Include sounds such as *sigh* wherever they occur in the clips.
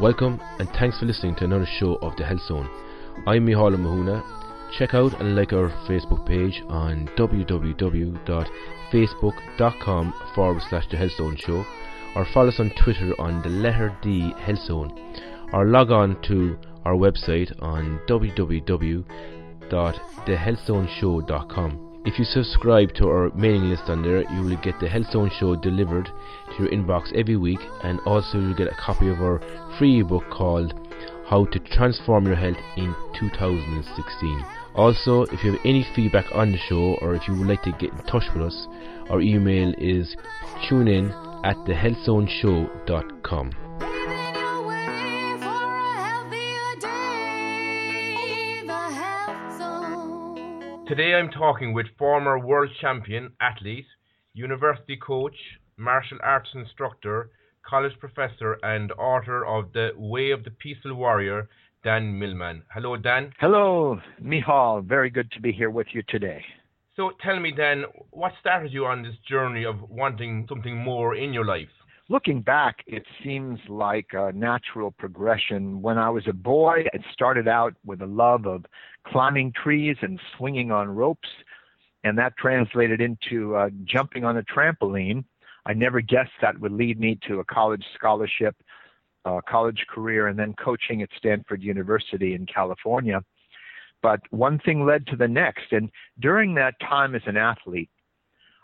Welcome and thanks for listening to another show of The Health Zone. I'm Micheál O'Mathúna. Check out and like our Facebook page on www.facebook.com forward slash The Health Zone Show or follow us on Twitter on the letter D Health Zone or log on to our website on www.thehealthzoneshow.com. If you subscribe to our mailing list on there, you will get the Health Zone show delivered to your inbox every week, and also you'll get a copy of our free ebook called How to Transform Your Health in 2016. Also, if you have any feedback on the show or if you would like to get in touch with us, our email is tunein at thehealthzoneshow.com. Today I'm talking with former world champion athlete, university coach, martial arts instructor, college professor, and author of The Way of the Peaceful Warrior, Dan Millman. Hello, Dan. Hello, Micheál. Very good to be here with you today. So tell me, Dan, what started you on this journey of wanting something more in your life? Looking back, it seems like a natural progression. When I was a boy, it started out with a love of climbing trees and swinging on ropes, and that translated into uh, jumping on a trampoline. I never guessed that would lead me to a college scholarship, uh, college career, and then coaching at Stanford University in California. But one thing led to the next, and during that time as an athlete,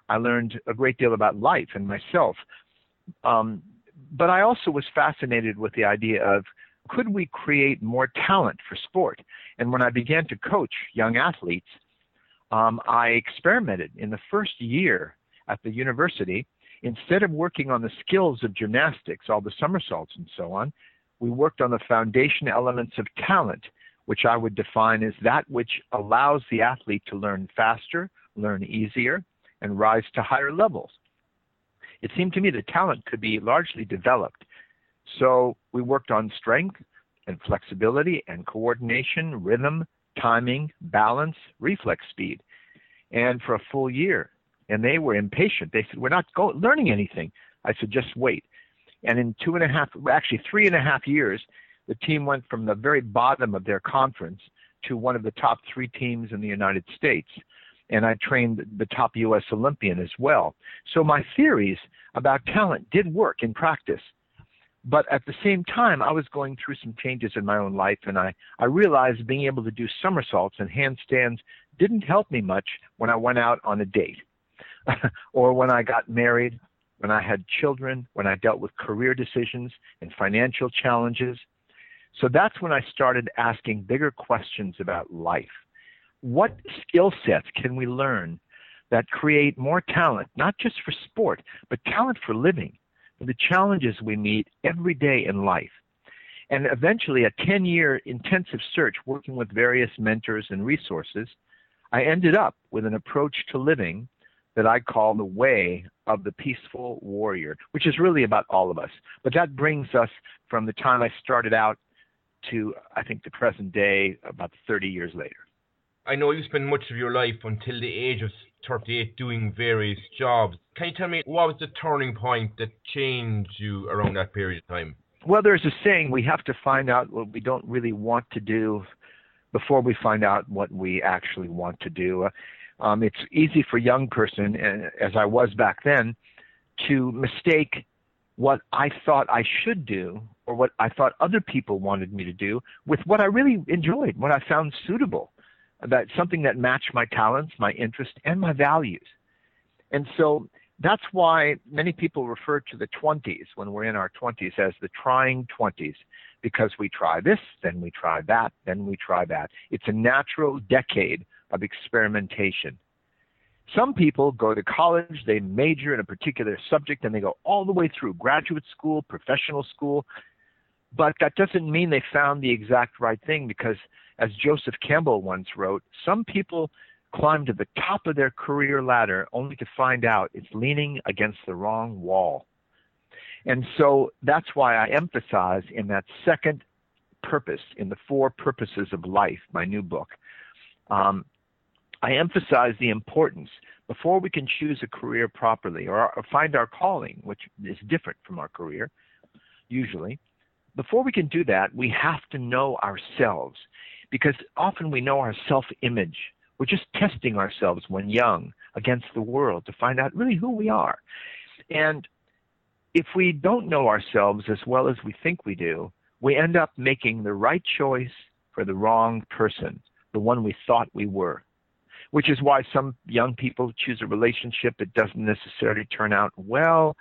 I learned a great deal about life and myself. Um, but I also was fascinated with the idea of could we create more talent for sport? And when I began to coach young athletes, um, I experimented in the first year at the university. Instead of working on the skills of gymnastics, all the somersaults and so on, we worked on the foundation elements of talent, which I would define as that which allows the athlete to learn faster, learn easier, and rise to higher levels it seemed to me that talent could be largely developed. So we worked on strength and flexibility and coordination, rhythm, timing, balance, reflex speed, and for a full year. And they were impatient. They said, "We're not go- learning anything." I said, "Just wait." And in two and a half, actually three and a half years, the team went from the very bottom of their conference to one of the top three teams in the United States and I trained the top U.S. Olympian as well. So my theories about talent did work in practice. But at the same time, I was going through some changes in my own life, and I, I realized being able to do somersaults and handstands didn't help me much when I went out on a date *laughs* or when I got married, when I had children, when I dealt with career decisions and financial challenges. So that's when I started asking bigger questions about life what skill sets can we learn that create more talent, not just for sport, but talent for living, for the challenges we meet every day in life? And eventually, a 10 year intensive search working with various mentors and resources, I ended up with an approach to living that I call the way of the peaceful warrior, which is really about all of us. But that brings us from the time I started out to, I think, the present day, about 30 years later. I know you spent much of your life until the age of 38 doing various jobs. Can you tell me what was the turning point that changed you around that period of time? Well, there's a saying we have to find out what we don't really want to do before we find out what we actually want to do. Um, it's easy for young person, as I was back then, to mistake what I thought I should do or what I thought other people wanted me to do with what I really enjoyed, what I found suitable that something that matched my talents, my interests, and my values. And so that's why many people refer to the 20s when we're in our 20s as the trying 20s because we try this, then we try that, then we try that. It's a natural decade of experimentation. Some people go to college, they major in a particular subject, and they go all the way through graduate school, professional school. But that doesn't mean they found the exact right thing because as Joseph Campbell once wrote, some people climb to the top of their career ladder only to find out it's leaning against the wrong wall. And so that's why I emphasize in that second purpose, in the four purposes of life, my new book, um, I emphasize the importance before we can choose a career properly or, or find our calling, which is different from our career, usually, before we can do that, we have to know ourselves because often we know our self image. We're just testing ourselves when young against the world to find out really who we are. And if we don't know ourselves as well as we think we do, we end up making the right choice for the wrong person, the one we thought we were. Which is why some young people choose a relationship that doesn't necessarily turn out well.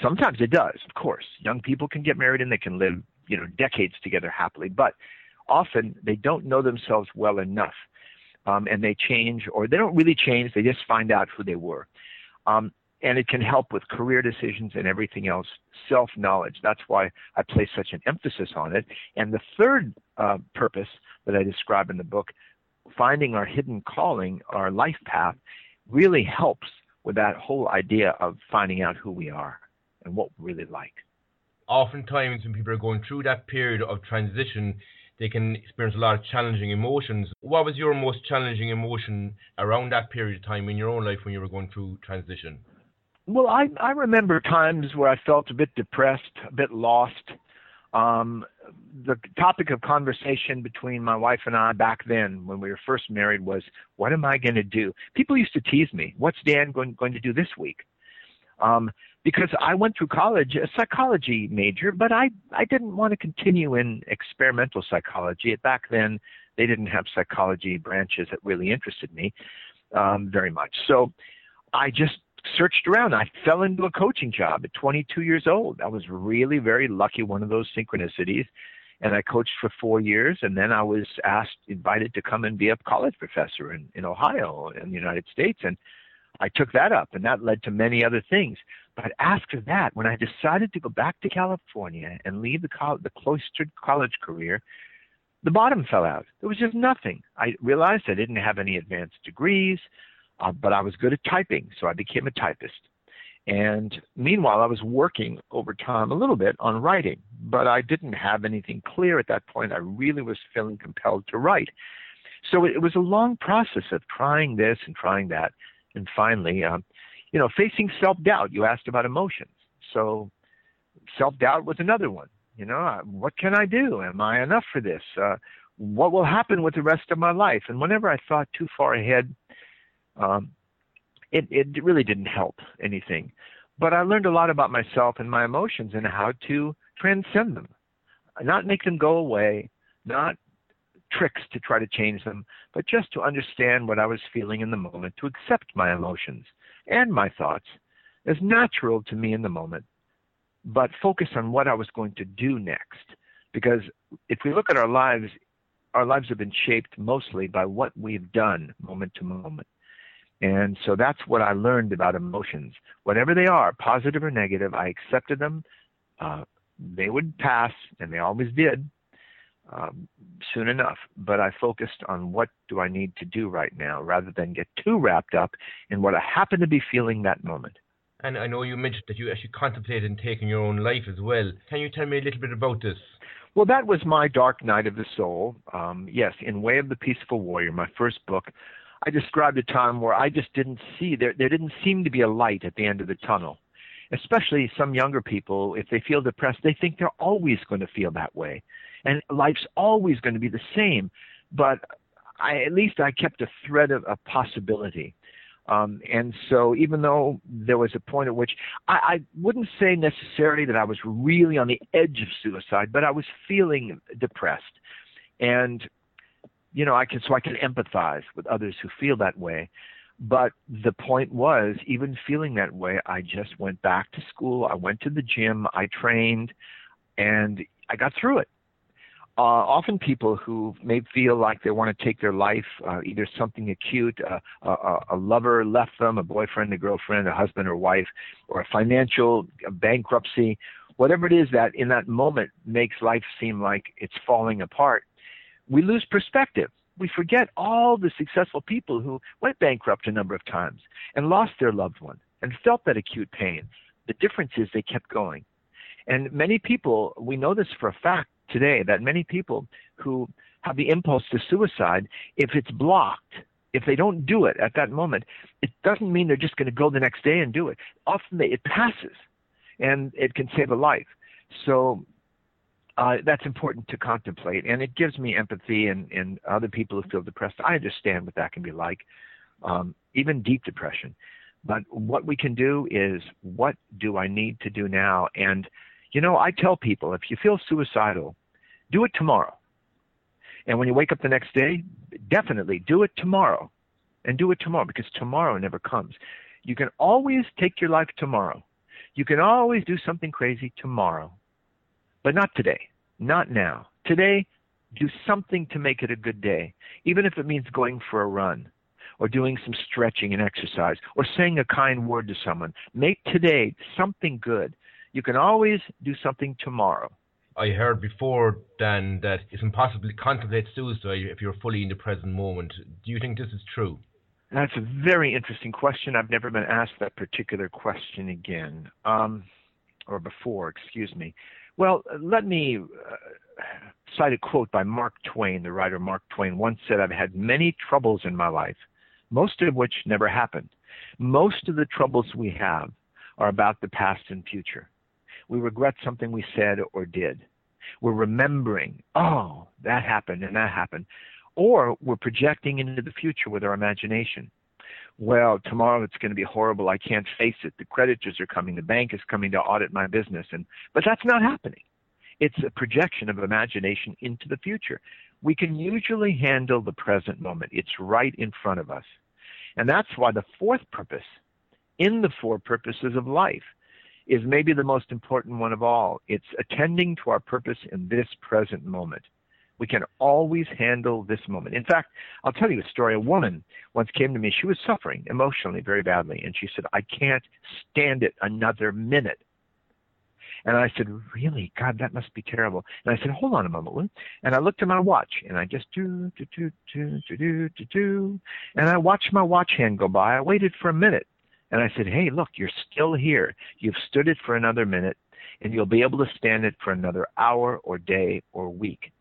Sometimes it does, of course. Young people can get married and they can live, you know, decades together happily, but often they don't know themselves well enough. Um, and they change, or they don't really change, they just find out who they were. Um, and it can help with career decisions and everything else. Self knowledge. That's why I place such an emphasis on it. And the third uh, purpose that I describe in the book, finding our hidden calling, our life path, really helps with that whole idea of finding out who we are and what we really like. Oftentimes, when people are going through that period of transition, they can experience a lot of challenging emotions. What was your most challenging emotion around that period of time in your own life when you were going through transition? Well, I I remember times where I felt a bit depressed, a bit lost. Um, the topic of conversation between my wife and I back then, when we were first married, was what am I going to do? People used to tease me, "What's Dan going going to do this week?" Um, because I went through college, a psychology major, but I I didn't want to continue in experimental psychology. Back then, they didn't have psychology branches that really interested me um, very much. So I just searched around. I fell into a coaching job at 22 years old. I was really very lucky, one of those synchronicities. And I coached for four years, and then I was asked, invited to come and be a college professor in, in Ohio, in the United States. And I took that up, and that led to many other things. But after that, when I decided to go back to California and leave the, co- the cloistered college career, the bottom fell out. There was just nothing. I realized I didn't have any advanced degrees. Uh, but I was good at typing, so I became a typist. And meanwhile, I was working over time a little bit on writing, but I didn't have anything clear at that point. I really was feeling compelled to write. So it, was a long process of trying this and trying that. And finally, um, you know, facing self doubt. You asked about emotions. So self doubt was another one. You know, what can I do? Am I enough for this? Uh, what will happen with the rest of my life? And whenever I thought too far ahead, um, it, it really didn't help anything. But I learned a lot about myself and my emotions and how to transcend them, not make them go away, not tricks to try to change them, but just to understand what I was feeling in the moment, to accept my emotions and my thoughts as natural to me in the moment, but focus on what I was going to do next. Because if we look at our lives, our lives have been shaped mostly by what we've done moment to moment. And so that's what I learned about emotions. Whatever they are, positive or negative, I accepted them. Uh, they would pass, and they always did um, soon enough. But I focused on what do I need to do right now rather than get too wrapped up in what I happen to be feeling that moment. And I know you mentioned that you actually contemplated taking your own life as well. Can you tell me a little bit about this? Well, that was my dark night of the soul. Um, yes, in Way of the Peaceful Warrior, my first book, I described a time where I just didn't see there there didn't seem to be a light at the end of the tunnel. Especially some younger people, if they feel depressed, they think they're always going to feel that way, and life's always going to be the same. But I, at least I kept a thread of a possibility. Um, and so, even though there was a point at which I, I wouldn't say necessarily that I was really on the edge of suicide, but I was feeling depressed. And you know, I can so I can empathize with others who feel that way. But the point was, even feeling that way, I just went back to school. I went to the gym. I trained, and I got through it. Uh, often people who may feel like they want to take their life, uh, either something acute, uh, a, a lover left them, a boyfriend, a girlfriend, a husband or wife, or a financial bankruptcy, whatever it is that in that moment makes life seem like it's falling apart we lose perspective. We forget all the successful people who went bankrupt a number of times and lost their loved one and felt that acute pain. The difference is they kept going. And many people, we know this for a fact today, that many people who have the impulse to suicide, if it's blocked, if they don't do it at that moment, it doesn't mean they're just going to go the next day and do it. Often they, it passes and it can save a life. So uh, that's important to contemplate, and it gives me empathy and, and other people who feel depressed. I understand what that can be like, um, even deep depression. But what we can do is, what do I need to do now? And, you know, I tell people if you feel suicidal, do it tomorrow. And when you wake up the next day, definitely do it tomorrow. And do it tomorrow because tomorrow never comes. You can always take your life tomorrow. You can always do something crazy tomorrow. But not today. Not now. Today, do something to make it a good day, even if it means going for a run or doing some stretching and exercise or saying a kind word to someone. Make today something good. You can always do something tomorrow. I heard before, Dan, that it's impossible to contemplate suicide if you're fully in the present moment. Do you think this is true? That's a very interesting question. I've never been asked that particular question again, um, or before, excuse me. Well, let me uh, cite a quote by Mark Twain. The writer Mark Twain once said, I've had many troubles in my life, most of which never happened. Most of the troubles we have are about the past and future. We regret something we said or did. We're remembering, oh, that happened and that happened. Or we're projecting into the future with our imagination. Well, tomorrow it's going to be horrible. I can't face it. The creditors are coming. The bank is coming to audit my business. And, but that's not happening. It's a projection of imagination into the future. We can usually handle the present moment. It's right in front of us. And that's why the fourth purpose in the four purposes of life is maybe the most important one of all. It's attending to our purpose in this present moment. We can always handle this moment. In fact, I'll tell you a story. A woman once came to me. She was suffering emotionally very badly, and she said, I can't stand it another minute. And I said, Really? God, that must be terrible. And I said, Hold on a moment. And I looked at my watch and I just do, do, do, do, do, do, do, do. And I watched my watch hand go by. I waited for a minute. And I said, Hey, look, you're still here. You've stood it for another minute, and you'll be able to stand it for another hour or day or week.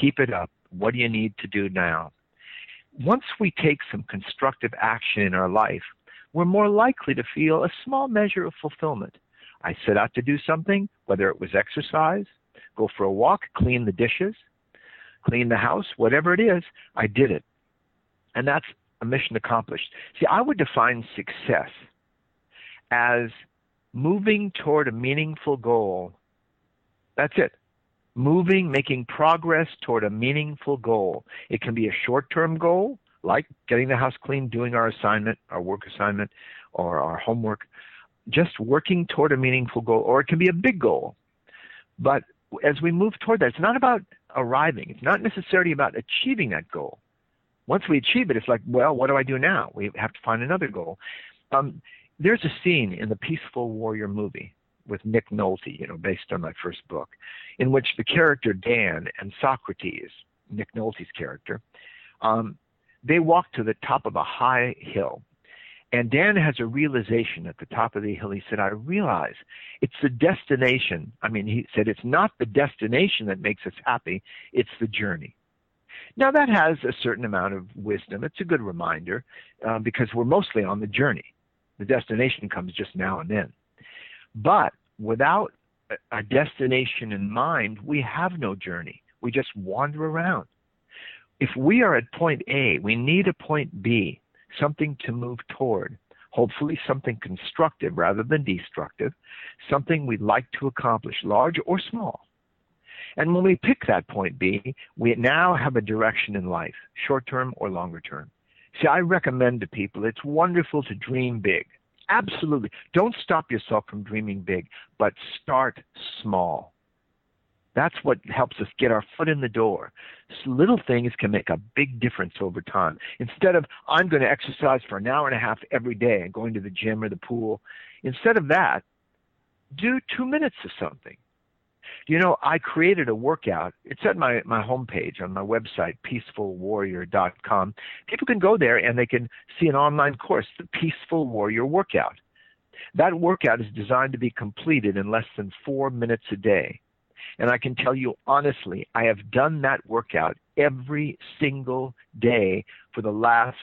Keep it up. What do you need to do now? Once we take some constructive action in our life, we're more likely to feel a small measure of fulfillment. I set out to do something, whether it was exercise, go for a walk, clean the dishes, clean the house, whatever it is, I did it. And that's a mission accomplished. See, I would define success as moving toward a meaningful goal. That's it moving, making progress toward a meaningful goal. It can be a short term goal, like getting the house clean, doing our assignment, our work assignment, or our homework, just working toward a meaningful goal, or it can be a big goal. But as we move toward that, it's not about arriving, it's not necessarily about achieving that goal. Once we achieve it, it's like, well, what do I do now? We have to find another goal. Um, there's a scene in the Peaceful Warrior movie with Nick Nolte, you know, based on my first book, in which the character Dan and Socrates, Nick Nolte's character, um, they walk to the top of a high hill. And Dan has a realization at the top of the hill. He said, I realize it's the destination. I mean, he said, it's not the destination that makes us happy, it's the journey. Now, that has a certain amount of wisdom. It's a good reminder uh, because we're mostly on the journey. The destination comes just now and then. But without a destination in mind, we have no journey. We just wander around. If we are at point A, we need a point B, something to move toward. Hopefully, something constructive rather than destructive, something we'd like to accomplish, large or small. And when we pick that point B, we now have a direction in life, short term or longer term. See, I recommend to people it's wonderful to dream big. Absolutely. Don't stop yourself from dreaming big, but start small. That's what helps us get our foot in the door. Little things can make a big difference over time. Instead of, I'm going to exercise for an hour and a half every day and going to the gym or the pool, instead of that, do two minutes of something. You know, I created a workout. It's at my, my homepage on my website, peacefulwarrior.com. People can go there and they can see an online course, the Peaceful Warrior Workout. That workout is designed to be completed in less than four minutes a day. And I can tell you honestly, I have done that workout every single day for the last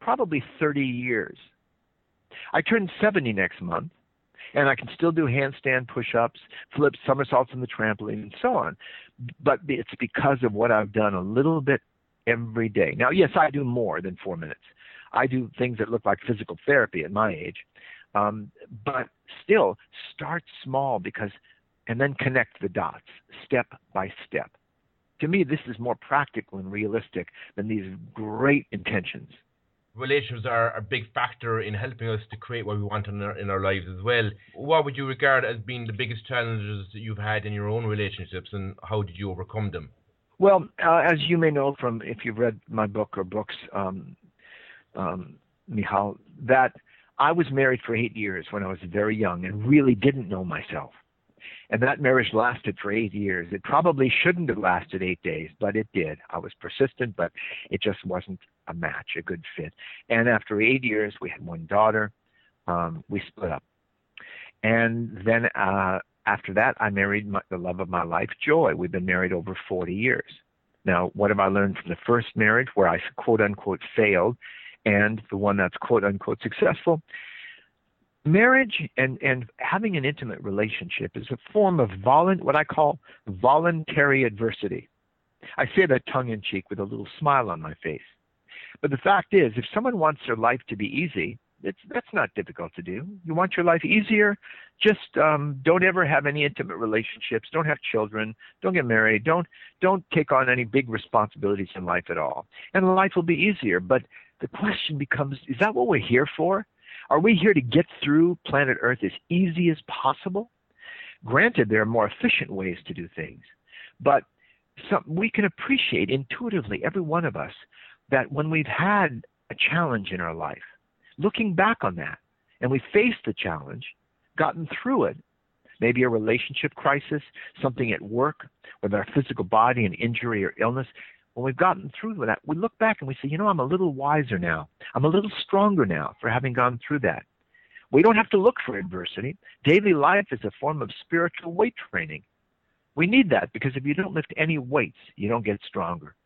probably 30 years. I turn 70 next month, And I can still do handstand push ups, flips, somersaults on the trampoline, and so on. But it's because of what I've done a little bit every day. Now, yes, I do more than four minutes. I do things that look like physical therapy at my age. Um, but still, start small because, and then connect the dots step by step. To me, this is more practical and realistic than these great intentions. Relationships are a big factor in helping us to create what we want in our, in our lives as well. What would you regard as being the biggest challenges that you've had in your own relationships, and how did you overcome them? Well, uh, as you may know from if you've read my book or books, um, um, Micheál, that I was married for eight years when I was very young and really didn't know myself. And that marriage lasted for eight years. It probably shouldn't have lasted eight days, but it did. I was persistent, but it just wasn't a match, a good fit. And after eight years, we had one daughter. Um, we split up. And then uh, after that, I married my, the love of my life, Joy. We've been married over 40 years. Now, what have I learned from the first marriage where I quote unquote failed and the one that's quote unquote successful? Marriage and, and having an intimate relationship is a form of volun, what I call voluntary adversity. I say that tongue in cheek with a little smile on my face. But the fact is, if someone wants their life to be easy, it's, that's not difficult to do. You want your life easier? Just um, don't ever have any intimate relationships. Don't have children. Don't get married. Don't don't take on any big responsibilities in life at all, and life will be easier. But the question becomes: Is that what we're here for? Are we here to get through planet Earth as easy as possible? Granted, there are more efficient ways to do things, but some, we can appreciate intuitively, every one of us, that when we've had a challenge in our life, looking back on that, and we faced the challenge, gotten through it, maybe a relationship crisis, something at work, with our physical body, an injury or illness, when we've gotten through that, we look back and we say, you know, I'm a little wiser now. I'm a little stronger now for having gone through that. We don't have to look for adversity. Daily life is a form of spiritual weight training. We need that because if you don't lift any weights, you don't get stronger.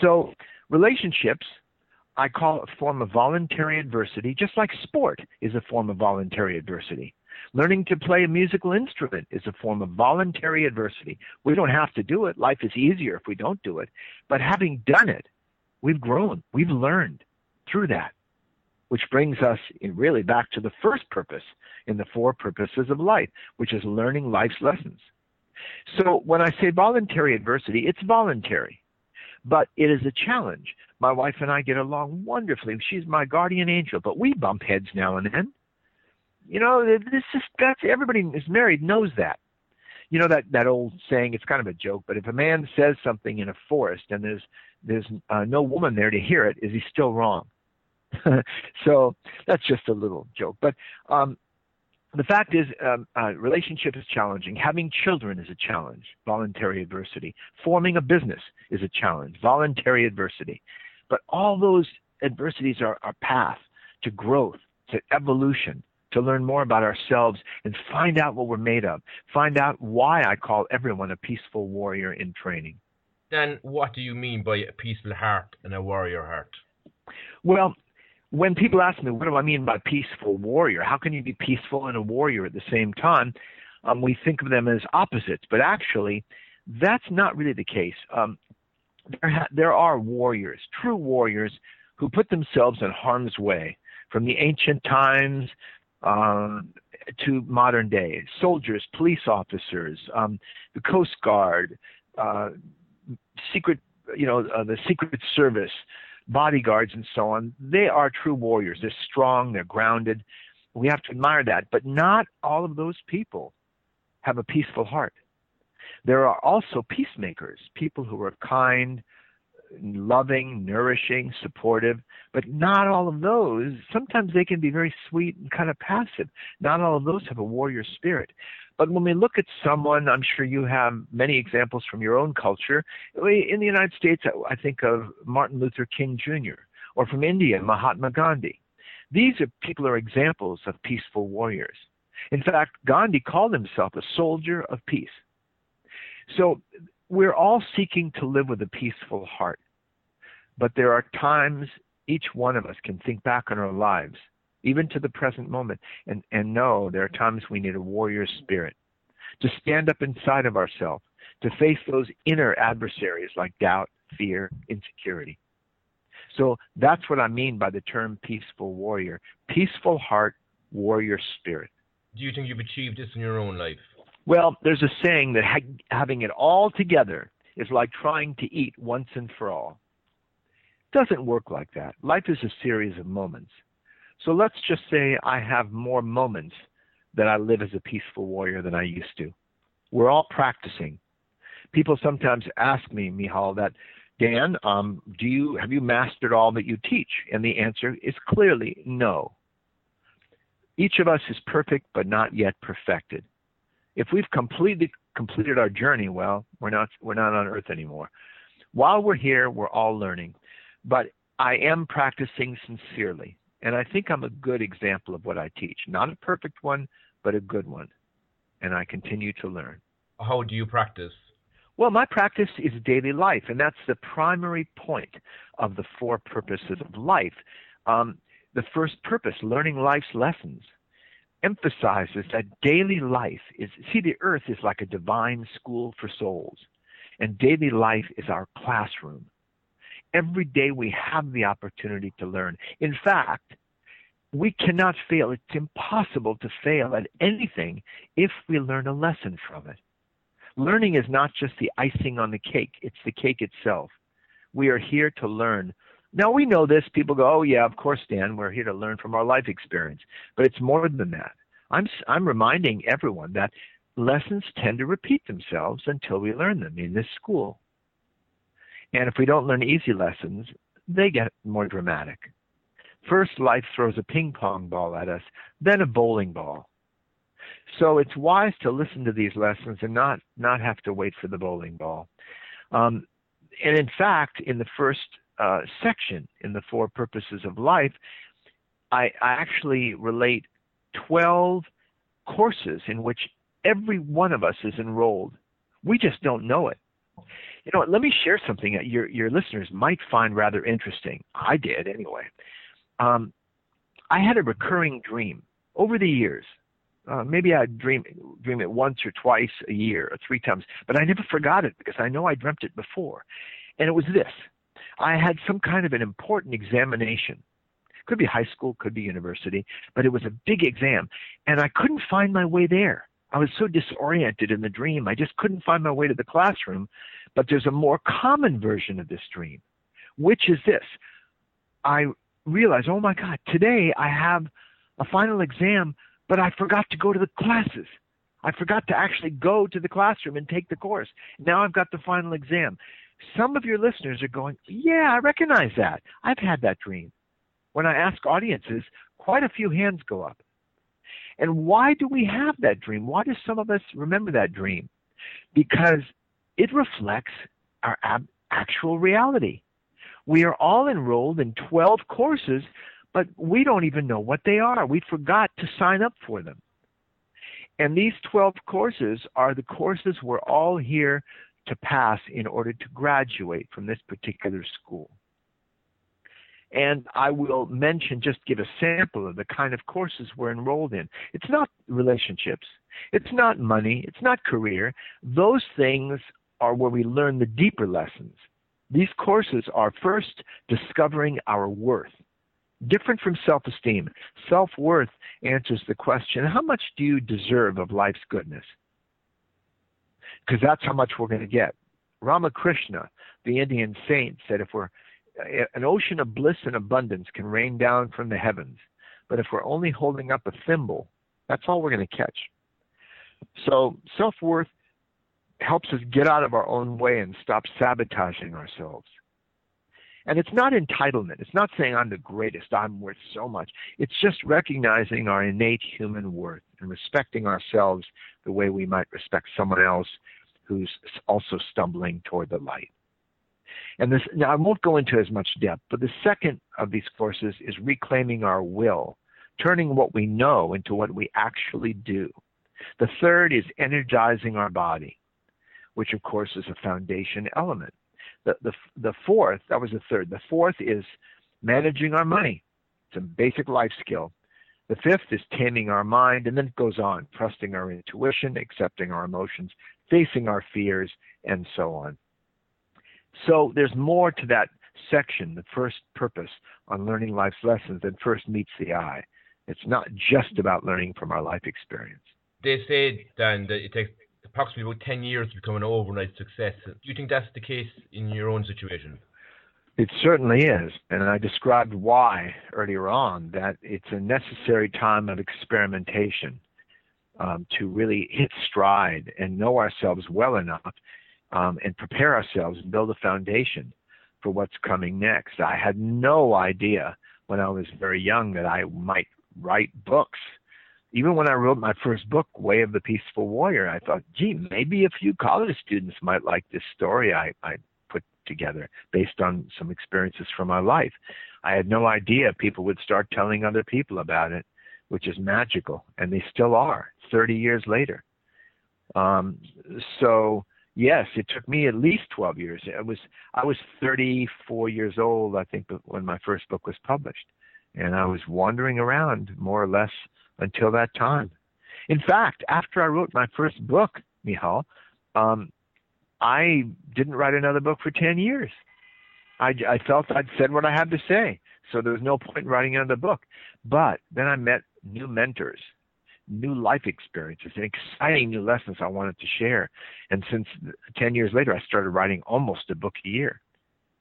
So, relationships, I call a form of voluntary adversity, just like sport is a form of voluntary adversity. Learning to play a musical instrument is a form of voluntary adversity. We don't have to do it. Life is easier if we don't do it. But having done it, we've grown. We've learned through that, which brings us really back to the first purpose in the four purposes of life, which is learning life's lessons. So when I say voluntary adversity, it's voluntary, but it is a challenge. My wife and I get along wonderfully. She's my guardian angel, but we bump heads now and then you know, this is that's everybody who's married knows that. You know that that old saying. It's kind of a joke, but if a man says something in a forest and there's there's uh, no woman there to hear it, is he still wrong? *laughs* so that's just a little joke. But um, the fact is, um, uh, relationship is challenging. Having children is a challenge, voluntary adversity. Forming a business is a challenge, voluntary adversity. But all those adversities are our path to growth, to evolution, to learn more about ourselves and find out what we're made of. Find out why I call everyone a peaceful warrior in training. Then, what do you mean by a peaceful heart and a warrior heart? Well, when people ask me, what do I mean by peaceful warrior? How can you be peaceful and a warrior at the same time? Um, we think of them as opposites, but actually, that's not really the case. Um, there, ha- there are warriors, true warriors, who put themselves in harm's way. From the ancient times um, to modern day. Soldiers, police officers, um, the Coast Guard, uh, secret, you know, uh, the Secret Service, bodyguards, and so on. They are true warriors. They're strong. They're grounded. We have to admire that. But not all of those people have a peaceful heart. There are also peacemakers, people who are kind, loving, nourishing, supportive, but not all of those. Sometimes they can be very sweet and kind of passive. Not all of those have a warrior spirit. But when we look at someone, I'm sure you have many examples from your own culture. In the United States, I think of Martin Luther King Jr., or from India, Mahatma Gandhi. These are people are examples of peaceful warriors. In fact, Gandhi called himself a soldier of peace. So we're all seeking to live with a peaceful heart. But there are times each one of us can think back on our lives even to the present moment. And, and know there are times we need a warrior spirit to stand up inside of ourselves, to face those inner adversaries like doubt, fear, insecurity. So that's what I mean by the term peaceful warrior. Peaceful heart, warrior spirit. Do you think you've achieved this in your own life? Well, there's a saying that ha- having it all together is like trying to eat once and for all. It doesn't work like that. Life is a series of moments. So let's just say I have more moments that I live as a peaceful warrior than I used to. We're all practicing. People sometimes ask me, Micheál, that Dan, um, do you have you mastered all that you teach? And the answer is clearly no. Each of us is perfect, but not yet perfected. If we've completely completed our journey, well, we're not we're not on earth anymore. While we're here, we're all learning. But I am practicing sincerely, and I think I'm a good example of what I teach. Not a perfect one, but a good one. And I continue to learn. How do you practice? Well, my practice is daily life, and that's the primary point of the four purposes of life. Um, the first purpose, learning life's lessons, emphasizes that daily life is, see, the earth is like a divine school for souls, and daily life is our classroom. Every day we have the opportunity to learn. In fact, we cannot fail. It's impossible to fail at anything if we learn a lesson from it. Learning is not just the icing on the cake, it's the cake itself. We are here to learn. Now we know this. People go, "Oh yeah, of course, Dan. We're here to learn from our life experience." But it's more than that. I'm I'm reminding everyone that lessons tend to repeat themselves until we learn them in this school. And if we don't learn easy lessons, they get more dramatic. First, life throws a ping pong ball at us, then a bowling ball. So it's wise to listen to these lessons and not not have to wait for the bowling ball. Um, and in fact, in the first uh, section in the four purposes of life, I, I actually relate 12 courses in which every one of us is enrolled. We just don't know it. You know? Let me share something that your your listeners might find rather interesting. I did anyway. Um, I had a recurring dream over the years uh, maybe I dream dream it once or twice a year or three times, but I never forgot it because I know I dreamt it before. And it was this: I had some kind of an important examination. Could be high school, could be university, but it was a big exam, and I couldn't find my way there. I was so disoriented in the dream, I just couldn't find my way to the classroom. But there's a more common version of this dream, which is this: I realize, oh my God, today I have a final exam but I forgot to go to the classes. I forgot to actually go to the classroom and take the course. Now I've got the final exam. Some of your listeners are going, Yeah, I recognize that. I've had that dream. When I ask audiences, quite a few hands go up. And why do we have that dream? Why do some of us remember that dream? Because it reflects our ab- actual reality. We are all enrolled in 12 courses but we don't even know what they are. We forgot to sign up for them. And these 12 courses are the courses we're all here to pass in order to graduate from this particular school. And I will mention, just give a sample of the kind of courses we're enrolled in. It's not relationships, it's not money, it's not career. Those things are where we learn the deeper lessons. These courses are first discovering our worth different from self esteem. Self worth answers the question how much do you deserve of life's goodness? Because that's how much we're going to get. Ramakrishna, the Indian saint, said if we're an ocean of bliss and abundance can rain down from the heavens, but if we're only holding up a thimble, that's all we're going to catch. So self worth helps us get out of our own way and stop sabotaging ourselves. And it's not entitlement. It's not saying I'm the greatest, I'm worth so much. It's just recognizing our innate human worth and respecting ourselves the way we might respect someone else who's also stumbling toward the light. And this, now I won't go into as much depth, but the second of these courses is reclaiming our will, turning what we know into what we actually do. The third is energizing our body, which of course is a foundation element. The, the, the fourth, that was the third. The fourth is managing our money. It's a basic life skill. The fifth is taming our mind, and then it goes on, trusting our intuition, accepting our emotions, facing our fears, and so on. So there's more to that section, the first purpose on learning life's lessons, that first meets the eye. It's not just about learning from our life experience. They say, Dan, that it takes approximately about 10 years to become an overnight success. Do you think that's the case in your own situation? It certainly is. And I described why earlier on that it's a necessary time of experimentation um, to really hit stride and know ourselves well enough um, and prepare ourselves and build a foundation for what's coming next. I had no idea when I was very young that I might write books. Even when I wrote my first book, Way of the Peaceful Warrior, I thought, gee, maybe a few college students might like this story I, I put together based on some experiences from my life. I had no idea people would start telling other people about it, which is magical, and they still are 30 years later. Um, so, yes, it took me at least 12 years. It was I was 34 years old, I think, when my first book was published and I was wandering around more or less until that time. In fact, after I wrote my first book, Micheál, um, I didn't write another book for 10 years. I, I felt I'd said what I had to say, so there was no point in writing another book. But then I met new mentors, new life experiences, and exciting new lessons I wanted to share. And since 10 years later, I started writing almost a book a year.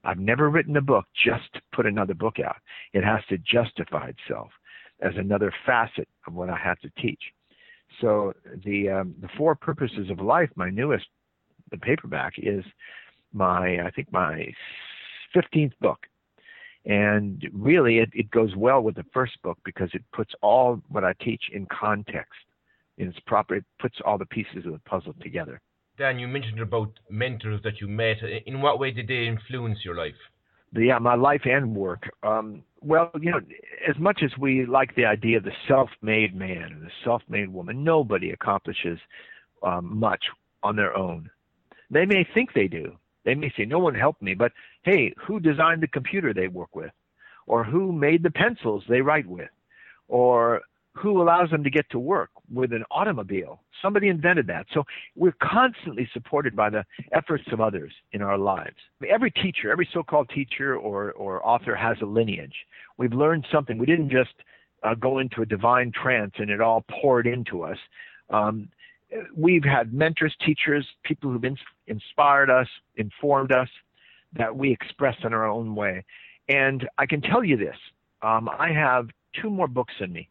I've never written a book just to put another book out. It has to justify itself as another facet of what I have to teach. So the um, the four purposes of life, my newest, the paperback is my I think my 15th book, and really it, it goes well with the first book because it puts all what I teach in context. In its proper, it puts all the pieces of the puzzle together. Dan, you mentioned about mentors that you met. In what way did they influence your life? Yeah, my life and work. Um, well, you know, as much as we like the idea of the self-made man and the self-made woman, nobody accomplishes um, much on their own. They may think they do. They may say, "No one helped me," but hey, who designed the computer they work with, or who made the pencils they write with, or who allows them to get to work with an automobile. Somebody invented that. So we're constantly supported by the efforts of others in our lives. Every teacher, every so-called teacher or, or author has a lineage. We've learned something. We didn't just uh, go into a divine trance and it all poured into us. Um, we've had mentors, teachers, people who've in, inspired us, informed us that we express in our own way. And I can tell you this. Um, I have two more books in me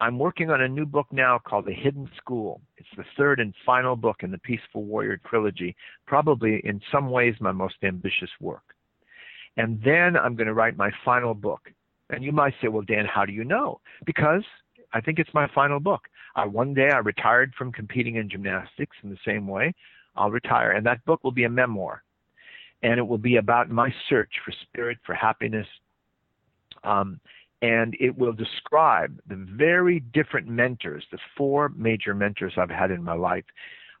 I'm working on a new book now called The Hidden School. It's the third and final book in the Peaceful Warrior trilogy, probably in some ways my most ambitious work. And then I'm going to write my final book. And you might say, well, Dan, how do you know? Because I think it's my final book. I, one day I retired from competing in gymnastics in the same way. I'll retire. And that book will be a memoir. And it will be about my search for spirit, for happiness, um, and it will describe the very different mentors, the four major mentors I've had in my life.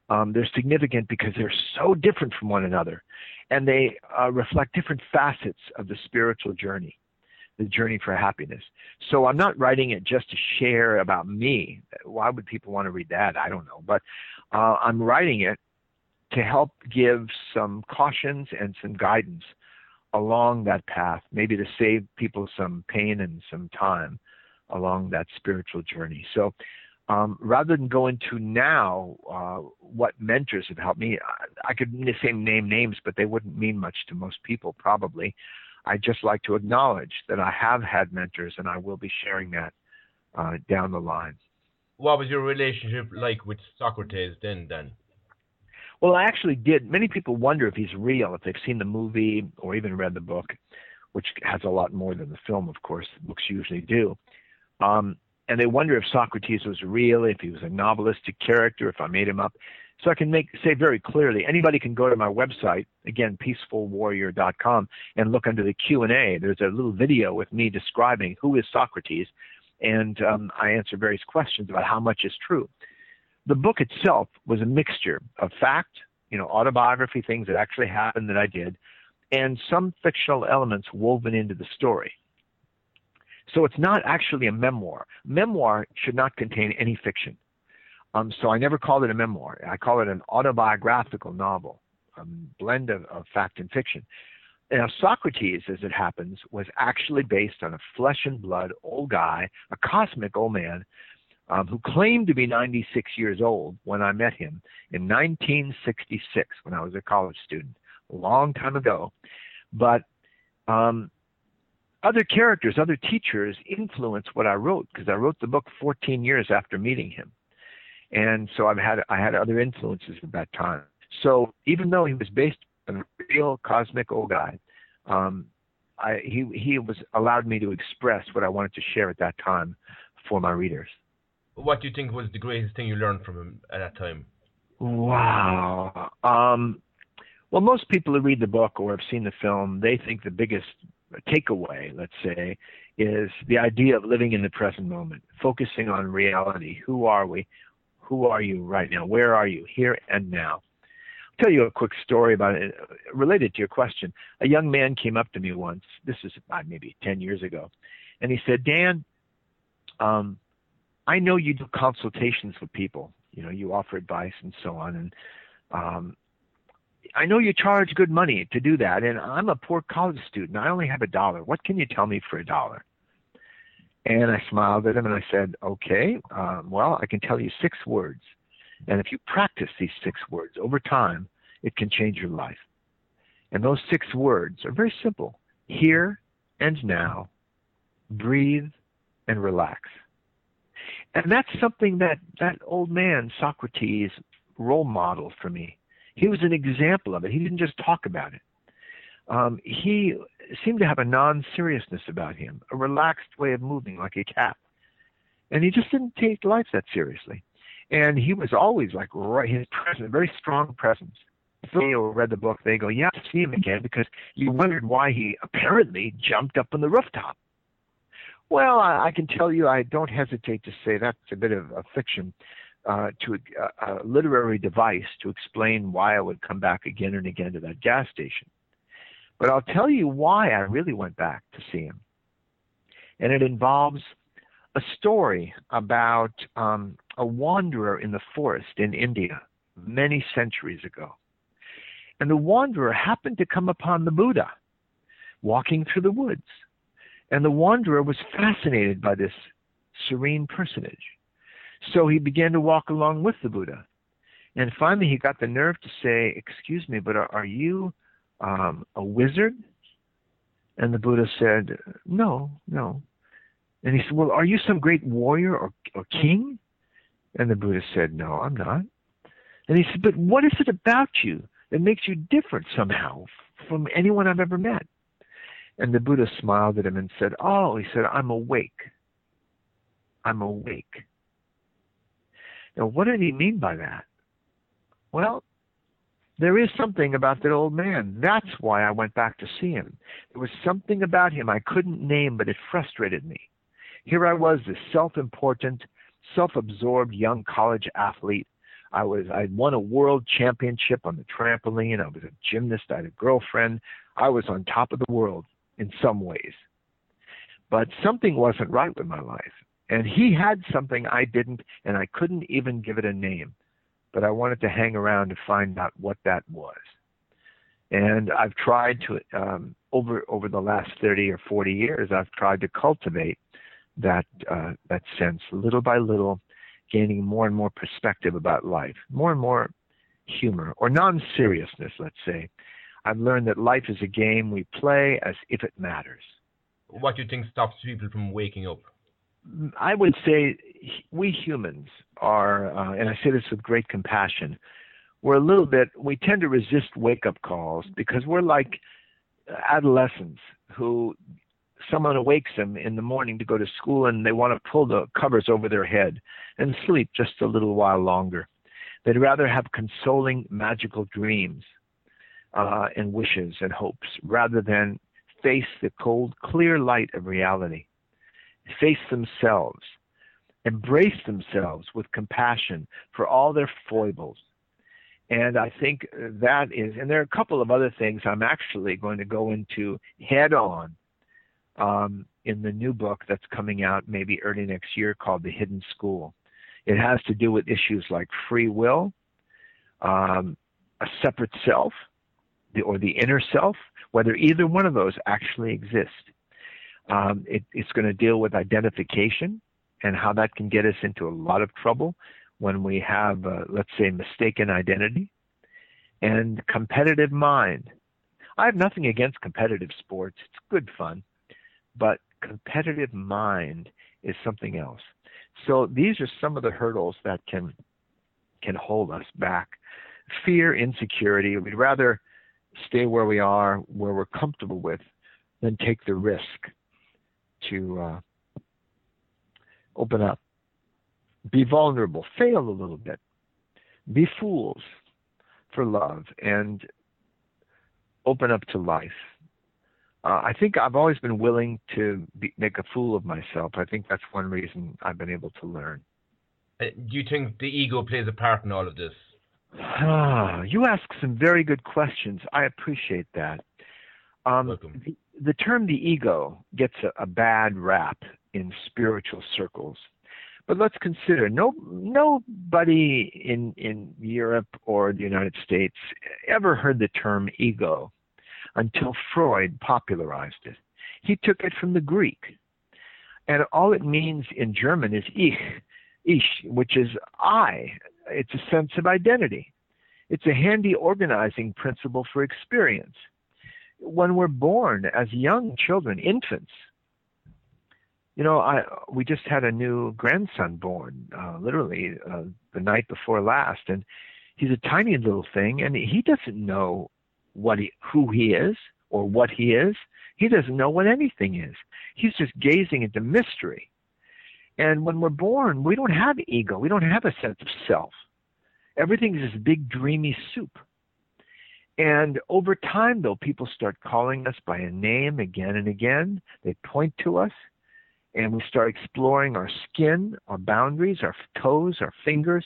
Um, they're significant because they're so different from one another, and they uh, reflect different facets of the spiritual journey, the journey for happiness. So I'm not writing it just to share about me. Why would people want to read that? I don't know, but uh, I'm writing it to help give some cautions and some guidance along that path, maybe to save people some pain and some time along that spiritual journey. So um, rather than go into now uh, what mentors have helped me, I, I could say name names, but they wouldn't mean much to most people probably. I just like to acknowledge that I have had mentors, and I will be sharing that uh, down the line. What was your relationship like with Socrates then? Then well, I actually did. Many people wonder if he's real, if they've seen the movie or even read the book, which has a lot more than the film, of course. Books usually do. Um, and they wonder if Socrates was real, if he was a novelistic character, if I made him up. So I can make say very clearly, anybody can go to my website again, peacefulwarrior.com, and look under the Q and A. There's a little video with me describing who is Socrates, and um, I answer various questions about how much is true the book itself was a mixture of fact, you know, autobiography, things that actually happened that I did, and some fictional elements woven into the story. So it's not actually a memoir. Memoir should not contain any fiction. Um, so I never called it a memoir. I call it an autobiographical novel, a blend of, of fact and fiction. Now, Socrates, as it happens, was actually based on a flesh and blood old guy, a cosmic old man, um, who claimed to be 96 years old when I met him in 1966 when I was a college student, a long time ago. But um, other characters, other teachers influenced what I wrote because I wrote the book 14 years after meeting him, and so I've had I had other influences at that time. So even though he was based on a real cosmic old guy, um, I, he he was allowed me to express what I wanted to share at that time for my readers. What do you think was the greatest thing you learned from him at that time? Wow. Um, well, most people who read the book or have seen the film, they think the biggest takeaway, let's say, is the idea of living in the present moment, focusing on reality. Who are we? Who are you right now? Where are you? Here and now. I'll tell you a quick story about it related to your question. A young man came up to me once. This is maybe 10 years ago. And he said, Dan, um, I know you do consultations with people. You know, you offer advice and so on. And um, I know you charge good money to do that, and I'm a poor college student. I only have a dollar. What can you tell me for a dollar? And I smiled at him and I said, Okay, um, well, I can tell you six words. And if you practice these six words over time, it can change your life. And those six words are very simple here and now, breathe and relax. And that's something that that old man, Socrates, role modeled for me. He was an example of it. He didn't just talk about it. Um, he seemed to have a non seriousness about him, a relaxed way of moving like a cat. And he just didn't take life that seriously. And he was always like right, his presence, very strong presence. If they read the book, they go, "Yeah, see him again," because you wondered why he apparently jumped up on the rooftop. Well, I, I can tell you, I don't hesitate to say that's a bit of a fiction uh, to a, a literary device to explain why I would come back again and again to that gas station. But I'll tell you why I really went back to see him. And it involves a story about um, a wanderer in the forest in India many centuries ago. And the wanderer happened to come upon the Buddha walking through the woods. And the wanderer was fascinated by this serene personage. So he began to walk along with the Buddha. And finally, he got the nerve to say, Excuse me, but are, are you um, a wizard? And the Buddha said, No, no. And he said, Well, are you some great warrior or, or king? And the Buddha said, No, I'm not. And he said, But what is it about you that makes you different somehow from anyone I've ever met? And the Buddha smiled at him and said, Oh, he said, I'm awake. I'm awake. Now, what did he mean by that? Well, there is something about that old man. That's why I went back to see him. There was something about him I couldn't name, but it frustrated me. Here I was, this self-important, self-absorbed young college athlete. I was I'd won a world championship on the trampoline. I was a gymnast. I had a girlfriend. I was on top of the world in some ways. But something wasn't right with my life. And he had something I didn't, and I couldn't even give it a name. But I wanted to hang around to find out what that was. And I've tried to, um, over over the last 30 or 40 years, I've tried to cultivate that uh, that sense little by little, gaining more and more perspective about life, more and more humor or non-seriousness, let's say. I've learned that life is a game we play as if it matters. What do you think stops people from waking up? I would say we humans are, uh, and I say this with great compassion, we're a little bit, we tend to resist wake up calls because we're like adolescents who someone awakes them in the morning to go to school and they want to pull the covers over their head and sleep just a little while longer. They'd rather have consoling, magical dreams uh, and wishes and hopes rather than face the cold, clear light of reality face themselves, embrace themselves with compassion for all their foibles. And I think that is, and there are a couple of other things I'm actually going to go into head on um, in the new book that's coming out maybe early next year called The Hidden School. It has to do with issues like free will, um, a separate self, the, or the inner self, whether either one of those actually exist. Um, it, it's going to deal with identification and how that can get us into a lot of trouble when we have, uh, let's say, mistaken identity and competitive mind. I have nothing against competitive sports. It's good fun, but competitive mind is something else. So these are some of the hurdles that can can hold us back. Fear, insecurity. We'd rather stay where we are, where we're comfortable with, than take the risk to uh, open up, be vulnerable, fail a little bit, be fools for love, and open up to life. Uh, I think I've always been willing to be, make a fool of myself. I think that's one reason I've been able to learn. Uh, do you think the ego plays a part in all of this? Ah, you ask some very good questions. I appreciate that. Um, Welcome. The, the, term the ego gets a, a bad rap in spiritual circles. But let's consider no nobody in in Europe or the United States ever heard the term ego until Freud popularized it. He took it from the Greek. And all it means in German is ich, ich, which is I. It's a sense of identity. It's a handy organizing principle for experience. When we're born as young children, infants, you know, I we just had a new grandson born, uh, literally uh, the night before last, and he's a tiny little thing, and he doesn't know what he, who he is or what he is. He doesn't know what anything is. He's just gazing into mystery. And when we're born, we don't have ego. We don't have a sense of self. Everything is this big, dreamy soup. And over time, though, people start calling us by a name again and again. They point to us and we start exploring our skin, our boundaries, our toes, our fingers.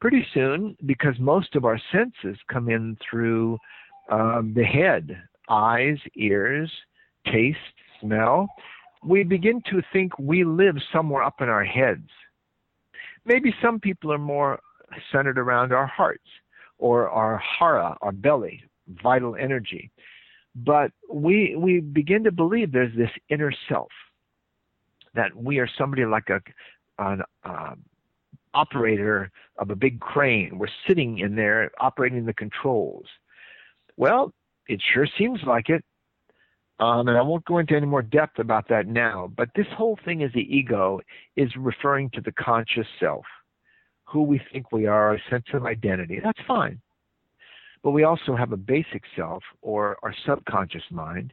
Pretty soon, because most of our senses come in through um, the head, eyes, ears, taste, smell, we begin to think we live somewhere up in our heads. Maybe some people are more centered around our hearts or our hara, our belly, vital energy. But we, we begin to believe there's this inner self that we are somebody like a an uh, operator of a big crane. We're sitting in there operating the controls. Well, it sure seems like it. Um, and I won't go into any more depth about that now, but this whole thing as the ego is referring to the conscious self, who we think we are, a sense of identity. That's fine. But we also have a basic self, or our subconscious mind,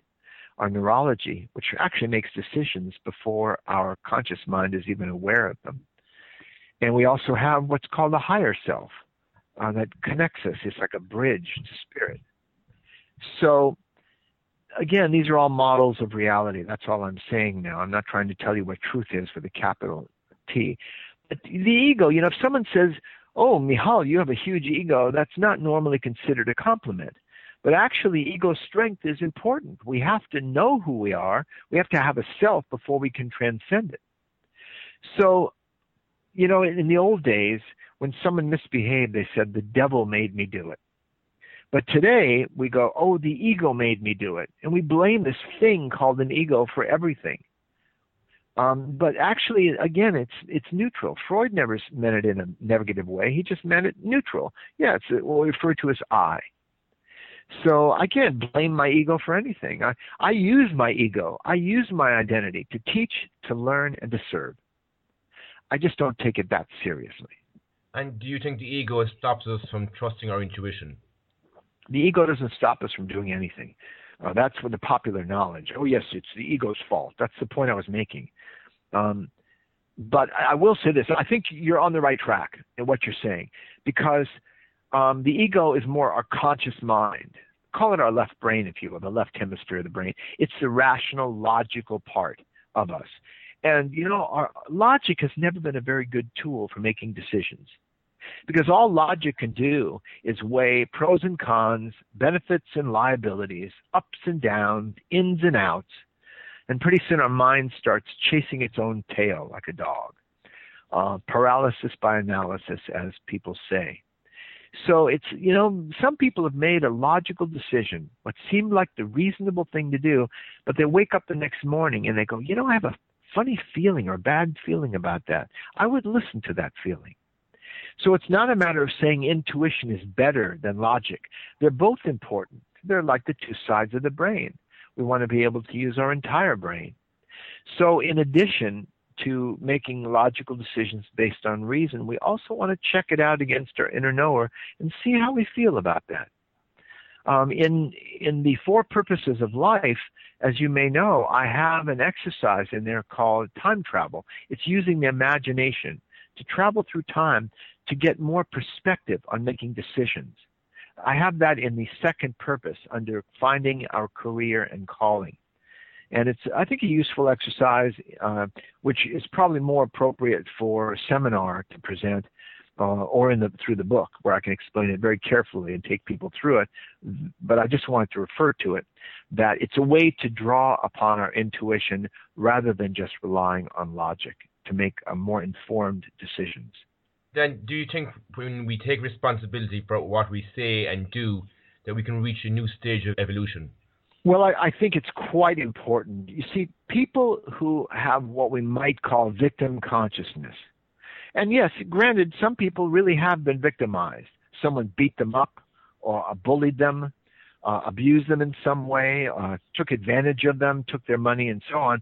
our neurology, which actually makes decisions before our conscious mind is even aware of them. And we also have what's called a higher self uh, that connects us. It's like a bridge to spirit. So, again, these are all models of reality. That's all I'm saying now. I'm not trying to tell you what truth is with a capital T. But the ego, you know, if someone says, Oh, Micheál, you have a huge ego, that's not normally considered a compliment. But actually, ego strength is important. We have to know who we are. We have to have a self before we can transcend it. So, you know, in the old days, when someone misbehaved, they said, the devil made me do it. But today, we go, oh, the ego made me do it. And we blame this thing called an ego for everything. Um, but actually, again, it's it's neutral. Freud never meant it in a negative way. He just meant it neutral. Yeah, it's what we refer to as I. So I can't blame my ego for anything. I, I use my ego, I use my identity to teach, to learn, and to serve. I just don't take it that seriously. And do you think the ego stops us from trusting our intuition? The ego doesn't stop us from doing anything. Uh, that's for the popular knowledge. Oh, yes, it's the ego's fault. That's the point I was making. Um, but I will say this I think you're on the right track in what you're saying because um, the ego is more our conscious mind. Call it our left brain, if you will, the left hemisphere of the brain. It's the rational, logical part of us. And, you know, our logic has never been a very good tool for making decisions. Because all logic can do is weigh pros and cons, benefits and liabilities, ups and downs, ins and outs. And pretty soon our mind starts chasing its own tail like a dog. Uh, paralysis by analysis, as people say. So it's, you know, some people have made a logical decision, what seemed like the reasonable thing to do, but they wake up the next morning and they go, you know, I have a funny feeling or bad feeling about that. I would listen to that feeling. So it's not a matter of saying intuition is better than logic. They're both important. They're like the two sides of the brain. We want to be able to use our entire brain. So in addition to making logical decisions based on reason, we also want to check it out against our inner knower and see how we feel about that. Um, in in the four purposes of life, as you may know, I have an exercise in there called time travel. It's using the imagination to travel through time to get more perspective on making decisions. I have that in the second purpose under finding our career and calling. And it's, I think, a useful exercise, uh, which is probably more appropriate for a seminar to present uh, or in the, through the book, where I can explain it very carefully and take people through it. But I just wanted to refer to it that it's a way to draw upon our intuition rather than just relying on logic to make more informed decisions. Then, do you think when we take responsibility for what we say and do, that we can reach a new stage of evolution? Well, I, I, think it's quite important. You see, people who have what we might call victim consciousness, and yes, granted, some people really have been victimized. Someone beat them up, or bullied them, uh, abused them in some way, uh, took advantage of them, took their money, and so on.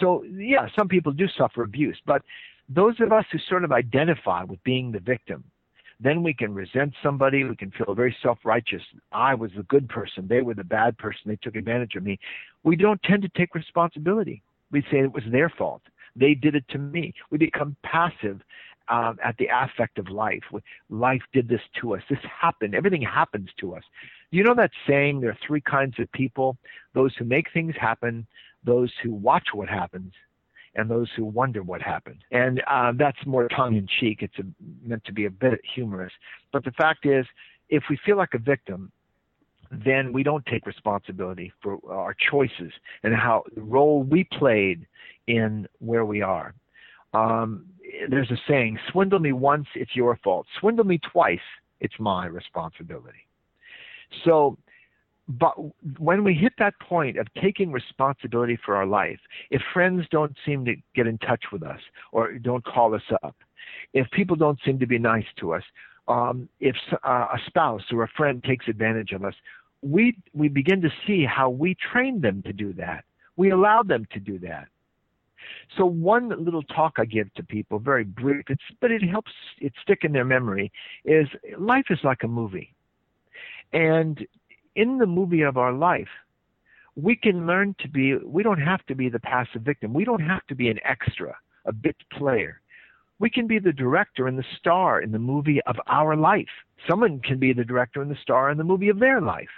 So, yeah, some people do suffer abuse, but those of us who sort of identify with being the victim, then we can resent somebody. We can feel very self righteous. I was the good person. They were the bad person. They took advantage of me. We don't tend to take responsibility. We say it was their fault. They did it to me. We become passive um, at the affect of life. Life did this to us. This happened. Everything happens to us. You know that saying, there are three kinds of people those who make things happen, those who watch what happens, and those who wonder what happened. And uh, that's more tongue in cheek. It's a, meant to be a bit humorous. But the fact is, if we feel like a victim, then we don't take responsibility for our choices and how the role we played in where we are. Um, there's a saying, swindle me once, it's your fault. Swindle me twice, it's my responsibility. So but when we hit that point of taking responsibility for our life, if friends don't seem to get in touch with us or don't call us up, if people don't seem to be nice to us, um, if uh, a spouse or a friend takes advantage of us, we we begin to see how we trained them to do that. We allowed them to do that. So one little talk I give to people, very brief, but it helps it stick in their memory, is life is like a movie. And in the movie of our life, we can learn to be, we don't have to be the passive victim. We don't have to be an extra, a bit player. We can be the director and the star in the movie of our life. Someone can be the director and the star in the movie of their life.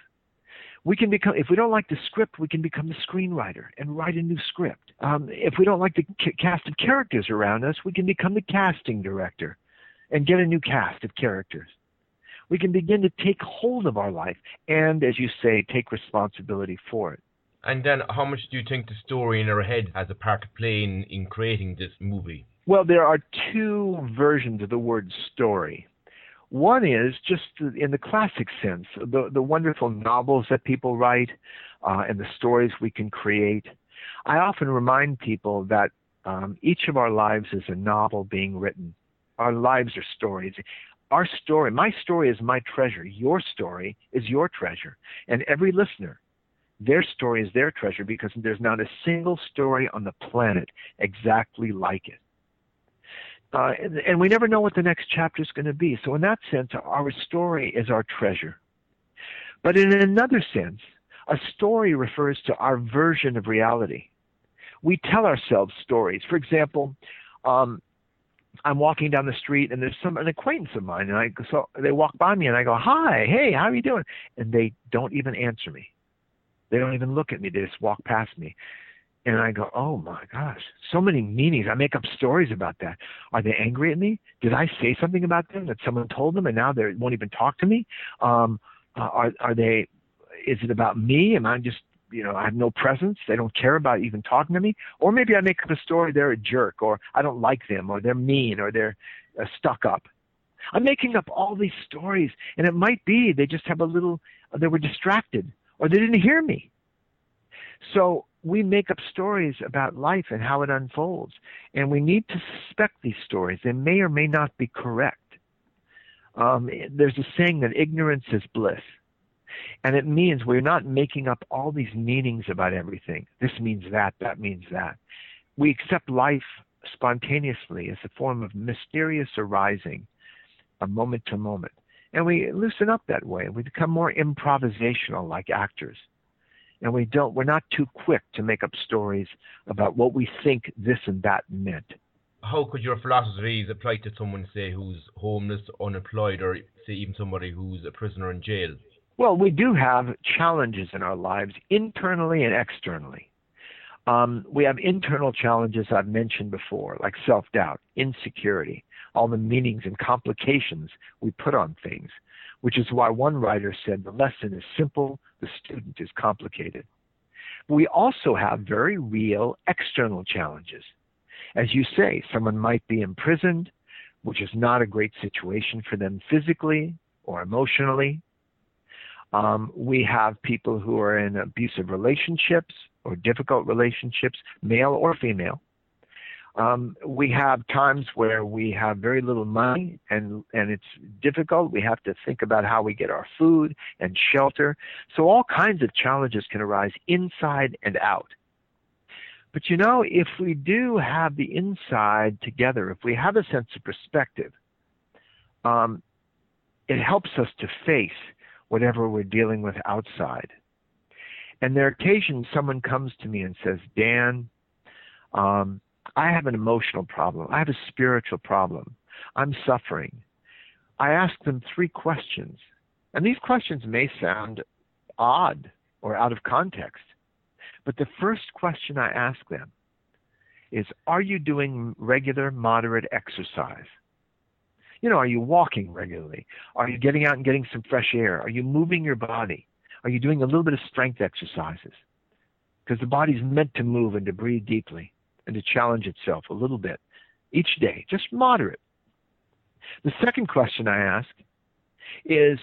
We can become, if we don't like the script, we can become the screenwriter and write a new script. Um, if we don't like the cast of characters around us, we can become the casting director and get a new cast of characters we can begin to take hold of our life and, as you say, take responsibility for it. And then, how much do you think the story in our head has a part to play in, in creating this movie? Well, there are two versions of the word story. One is just in the classic sense, the, the wonderful novels that people write uh, and the stories we can create. I often remind people that um, each of our lives is a novel being written. Our lives are stories our story, my story is my treasure. Your story is your treasure. And every listener, their story is their treasure because there's not a single story on the planet exactly like it. Uh, and, and we never know what the next chapter is going to be. So, in that sense, our story is our treasure. But in another sense, a story refers to our version of reality. We tell ourselves stories. For example, um, I'm walking down the street and there's some an acquaintance of mine and I so they walk by me and I go, Hi, hey, how are you doing? And they don't even answer me. They don't even look at me, they just walk past me. And I go, Oh my gosh, so many meanings. I make up stories about that. Are they angry at me? Did I say something about them that someone told them and now they won't even talk to me? Um uh, are are they is it about me? Am I just you know, I have no presence. They don't care about even talking to me. Or maybe I make up a story they're a jerk, or I don't like them, or they're mean, or they're uh, stuck up. I'm making up all these stories, and it might be they just have a little, they were distracted, or they didn't hear me. So we make up stories about life and how it unfolds, and we need to suspect these stories. They may or may not be correct. Um, there's a saying that ignorance is bliss. And it means we're not making up all these meanings about everything. This means that, that means that. We accept life spontaneously as a form of mysterious arising, a moment to moment. And we loosen up that way. We become more improvisational like actors. And we don't, we're not too quick to make up stories about what we think this and that meant. How could your philosophies apply to someone, say, who's homeless, unemployed, or say even somebody who's a prisoner in jail? Well, we do have challenges in our lives, internally and externally. Um, we have internal challenges I've mentioned before, like self doubt, insecurity, all the meanings and complications we put on things, which is why one writer said the lesson is simple, the student is complicated. We also have very real external challenges. As you say, someone might be imprisoned, which is not a great situation for them physically or emotionally. Um, we have people who are in abusive relationships or difficult relationships, male or female. Um, we have times where we have very little money and and it's difficult. We have to think about how we get our food and shelter. So all kinds of challenges can arise inside and out. But you know, if we do have the inside together, if we have a sense of perspective, um, it helps us to face whatever we're dealing with outside. And there are occasions someone comes to me and says, Dan, um, I have an emotional problem. I have a spiritual problem. I'm suffering. I ask them three questions. And these questions may sound odd or out of context. But the first question I ask them is Are you doing regular, moderate exercise? You know, are you walking regularly? Are you getting out and getting some fresh air? Are you moving your body? Are you doing a little bit of strength exercises? Because the body's meant to move and to breathe deeply and to challenge itself a little bit each day, just moderate. The second question I ask is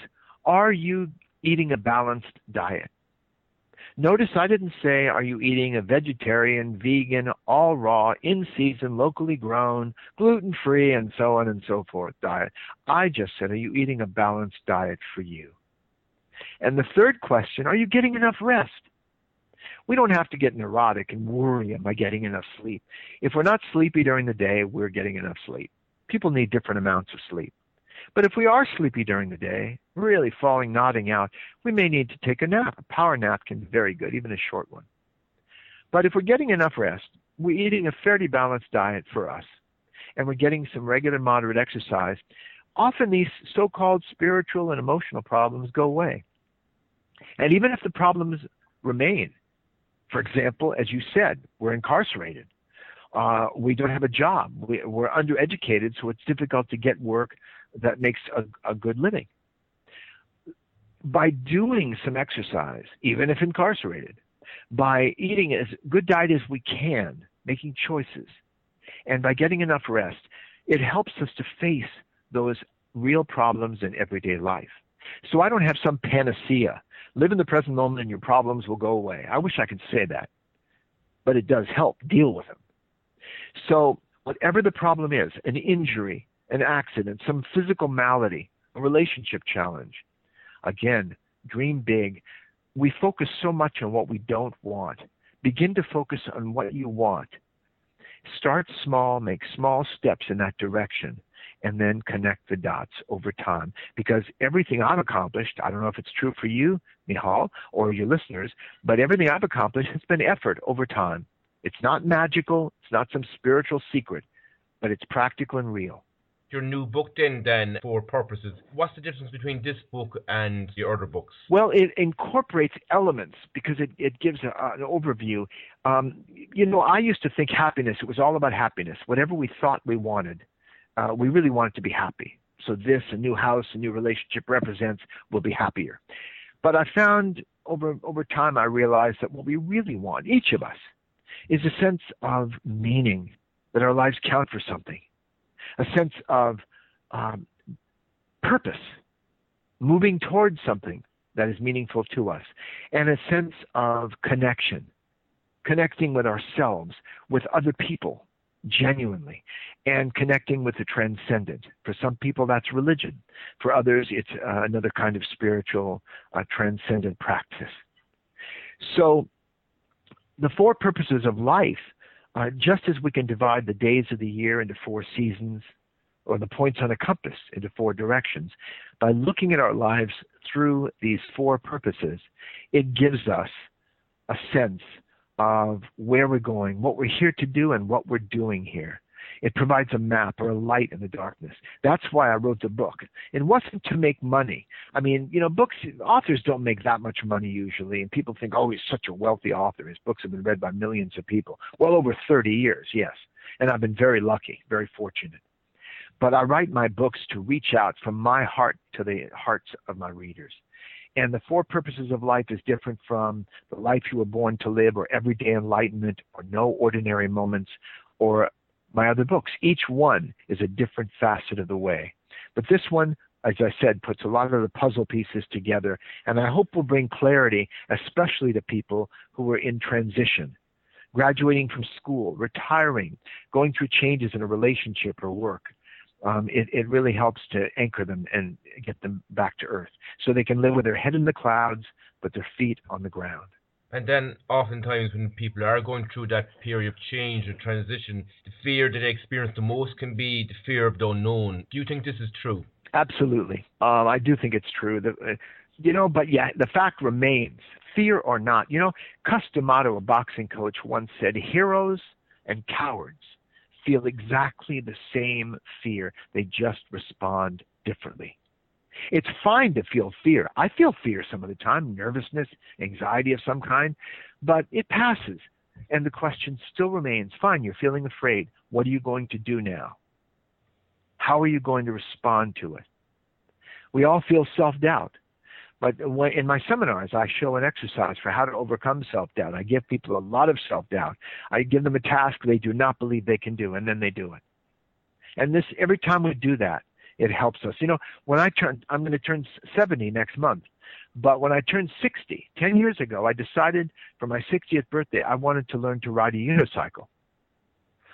Are you eating a balanced diet? Notice I didn't say, are you eating a vegetarian, vegan, all raw, in season, locally grown, gluten free, and so on and so forth diet. I just said, are you eating a balanced diet for you? And the third question, are you getting enough rest? We don't have to get neurotic and worry, am I getting enough sleep? If we're not sleepy during the day, we're getting enough sleep. People need different amounts of sleep. But if we are sleepy during the day, really falling, nodding out, we may need to take a nap. A power nap can be very good, even a short one. But if we're getting enough rest, we're eating a fairly balanced diet for us, and we're getting some regular moderate exercise, often these so-called spiritual and emotional problems go away. And even if the problems remain, for example, as you said, we're incarcerated. Uh, we don't have a job. We, are undereducated, so it's difficult to get work that makes a, a good living. By doing some exercise, even if incarcerated, by eating as good diet as we can, making choices, and by getting enough rest, it helps us to face those real problems in everyday life. So I don't have some panacea. Live in the present moment and your problems will go away. I wish I could say that, but it does help deal with them. So whatever the problem is, an injury, an accident, some physical malady, a relationship challenge. Again, dream big. We focus so much on what we don't want. Begin to focus on what you want. Start small, make small steps in that direction, and then connect the dots over time. Because everything I've accomplished, I don't know if it's true for you, Micheál, or your listeners, but everything I've accomplished has been effort over time. It's not magical, it's not some spiritual secret, but it's practical and real your new book then then four purposes. What's the difference between this book and the other books? Well it incorporates elements because it, it gives a, an overview. Um, you know i used to think happiness it was all about happiness. Whatever we thought we wanted uh, we really wanted to be happy. So this a new house a new relationship represents we'll be happier. But i found over over time, I realized that what we really want, each of us, is a sense of meaning, that our lives count for something, a sense of um, purpose, moving towards something that is meaningful to us, and a sense of connection, connecting with ourselves, with other people, genuinely, and connecting with the transcendent. For some people, that's religion. For others, it's uh, another kind of spiritual, uh, transcendent practice. So, the four purposes of life, uh, just as we can divide the days of the year into four seasons, or the points on a compass into four directions, by looking at our lives through these four purposes, it gives us a sense of where we're going, what we're here to do, and what we're doing here. It provides a map or a light in the darkness. That's why I wrote the book. It wasn't to make money. I mean, you know, books, authors don't make that much money usually, and people think, oh, he's such a wealthy author. His books have been read by millions of people. Well, over 30 years, yes. And I've been very lucky, very fortunate. But I write my books to reach out from my heart to the hearts of my readers. And the four purposes of life is different from the life you were born to live, or everyday enlightenment, or no ordinary moments, or my other books. Each one is a different facet of the way. But this one, as I said, puts a lot of the puzzle pieces together, and I hope will bring clarity, especially to people who are in transition, graduating from school, retiring, going through changes in a relationship or work um, it, it really helps to anchor them and get them back to earth so they can live with their head in the clouds but their feet on the ground. And then, oftentimes, when people are going through that period of change or transition, the fear that they experience the most can be the fear of the unknown. Do you think this is true? Absolutely. Um, I do think it's true. That, uh, you know, but yeah, the fact remains, fear or not. You know, Cus D'Amato, a boxing coach, once said, heroes and cowards feel exactly the same fear. They just respond differently. It's fine to feel fear. I feel fear some of the time, nervousness, anxiety of some kind, but it passes. And the question still remains fine, you're feeling afraid. What are you going to do now? How are you going to respond to it? We all feel self doubt. But in my seminars, I show an exercise for how to overcome self doubt. I give people a lot of self doubt. I give them a task they do not believe they can do, and then they do it. And this, every time we do that, it helps us. You know, when I turn, I'm going to turn 70 next month. But when I turned 60, 10 years ago, I decided for my 60th birthday, I wanted to learn to ride a unicycle.